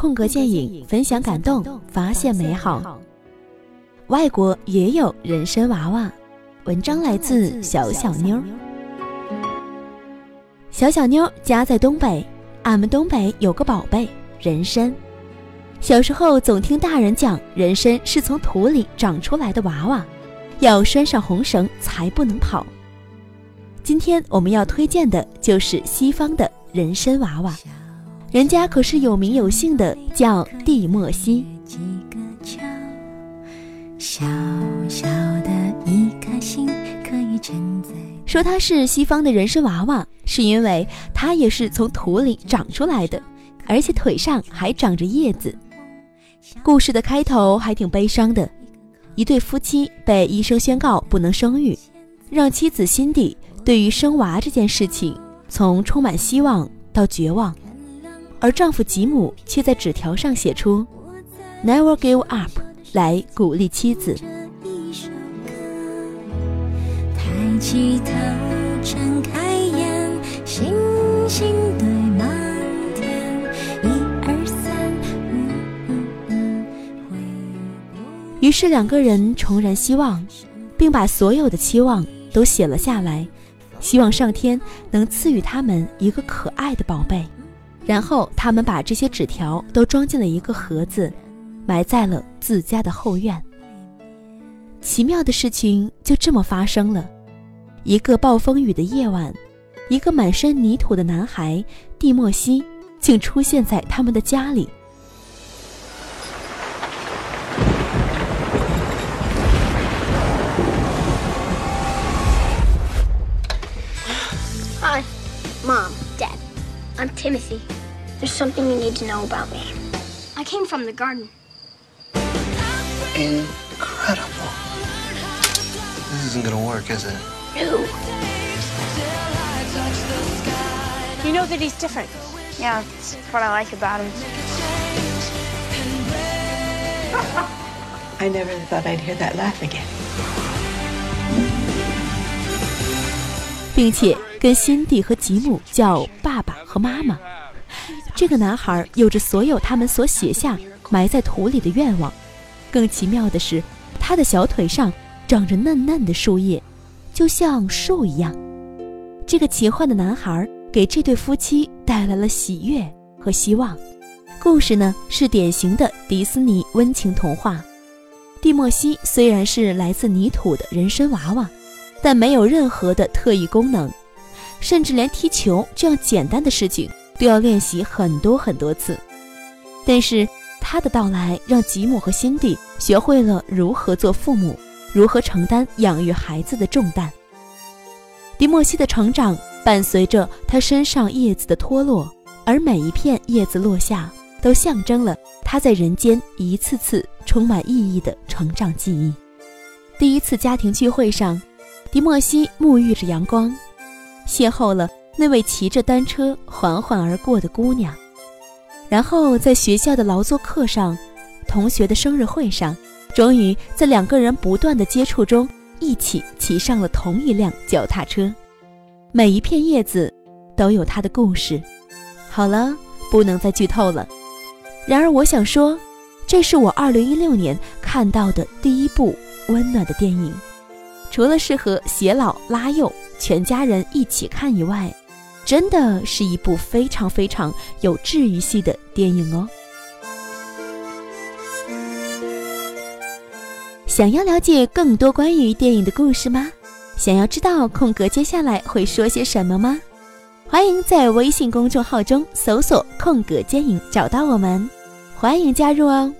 空格电影，分享感动，发现美好。外国也有人参娃娃。文章来自小小妞。小小妞家在东北，俺们东北有个宝贝人参。小时候总听大人讲，人参是从土里长出来的娃娃，要拴上红绳才不能跑。今天我们要推荐的就是西方的人参娃娃，人家可是有名有姓的，叫蒂莫西。小小的一颗心可以承载。说他是西方的人参娃娃，是因为他也是从土里长出来的，而且腿上还长着叶子。故事的开头还挺悲伤的，一对夫妻被医生宣告不能生育，让妻子辛迪对于生娃这件事情从充满希望到绝望，而丈夫吉姆却在纸条上写出 “Never give up” 来鼓励妻子。抬起头，睁开眼，星星堆。于是两个人重燃希望，并把所有的期望都写了下来，希望上天能赐予他们一个可爱的宝贝。然后他们把这些纸条都装进了一个盒子，埋在了自家的后院。奇妙的事情就这么发生了：一个暴风雨的夜晚，一个满身泥土的男孩蒂莫西竟出现在他们的家里。Hi, Mom, Dad, I'm Timothy. There's something you need to know about me. I came from the garden. Incredible. This isn't gonna work, is it? No. You know that he's different. Yeah, that's what I like about him. I never thought I'd hear that laugh again. 并且跟辛蒂和吉姆叫爸爸和妈妈。 这个男孩有着所有他们所写下埋在土里的愿望。更奇妙的是，他的小腿上长着嫩嫩的树叶，就像树一样。这个奇幻的男孩给这对夫妻带来了喜悦和希望。故事呢是典型的迪士尼温情童话。蒂莫西虽然是来自泥土的人参娃娃。但没有任何的特异功能，甚至连踢球这样简单的事情都要练习很多很多次。但是他的到来让吉姆和辛蒂学会了如何做父母，如何承担养育孩子的重担。迪莫西的成长伴随着他身上叶子的脱落，而每一片叶子落下，都象征了他在人间一次次充满意义的成长记忆。第一次家庭聚会上。迪莫西沐浴着阳光，邂逅了那位骑着单车缓缓而过的姑娘，然后在学校的劳作课上、同学的生日会上，终于在两个人不断的接触中，一起骑上了同一辆脚踏车。每一片叶子都有它的故事。好了，不能再剧透了。然而，我想说，这是我2016年看到的第一部温暖的电影。除了适合携老拉幼、全家人一起看以外，真的是一部非常非常有治愈系的电影哦。想要了解更多关于电影的故事吗？想要知道空格接下来会说些什么吗？欢迎在微信公众号中搜索“空格电影”找到我们，欢迎加入哦。